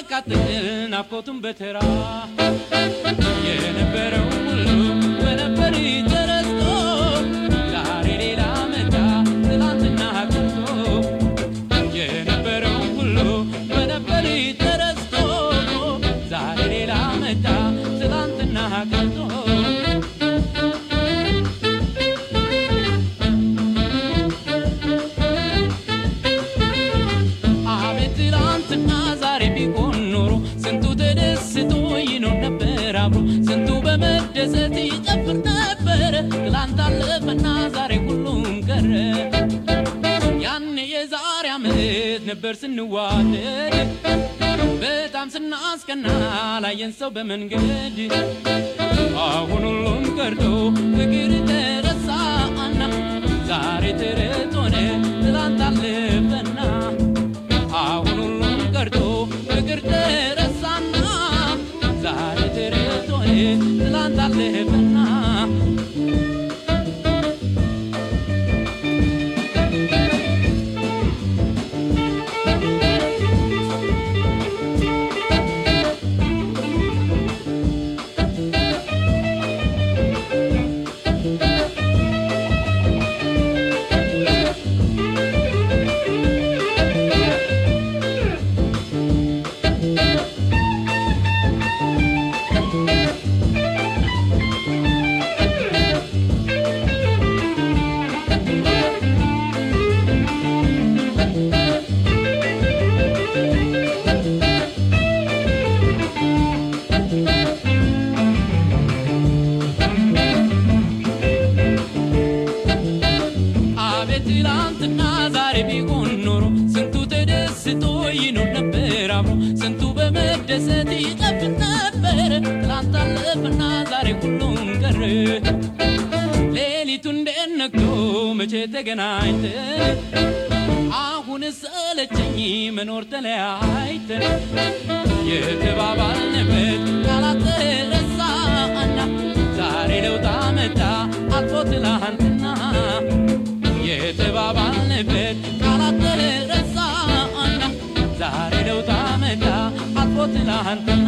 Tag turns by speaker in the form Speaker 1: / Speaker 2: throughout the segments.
Speaker 1: ትዝታው ሲያቃጥል ናፍቆቱን በተራ የነበረው ሁሉ በነበር ተረስቶ ነበር ስንዋደድ። በጣም ስናስቀና ላየን ሰው በመንገድ። አሁን ሁሉም ቀርቶ ፍቅር ተረሳና ዛሬ ተረት ሆነ ትላንት አለፈና። አሁን ሁሉም ቀርቶ ፍቅር ተረሳና ዛሬ ተረት ሆነ ትላንት አለፈና ተገናኝተን አሁን ሰለቸኝ መኖር ተለያይተን የተባባልንበት ቃላት ተረሳና ዛሬ ለውጥ አመጣ አልፎ ትላንትና የተባባልንበት ቃላት ዛሬ ለውጥ አመጣ አልፎ ትላንትና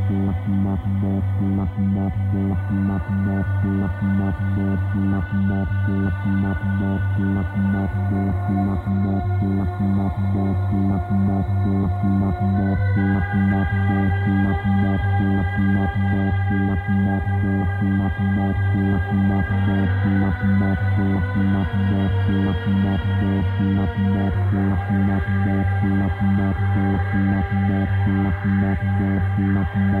Speaker 2: Not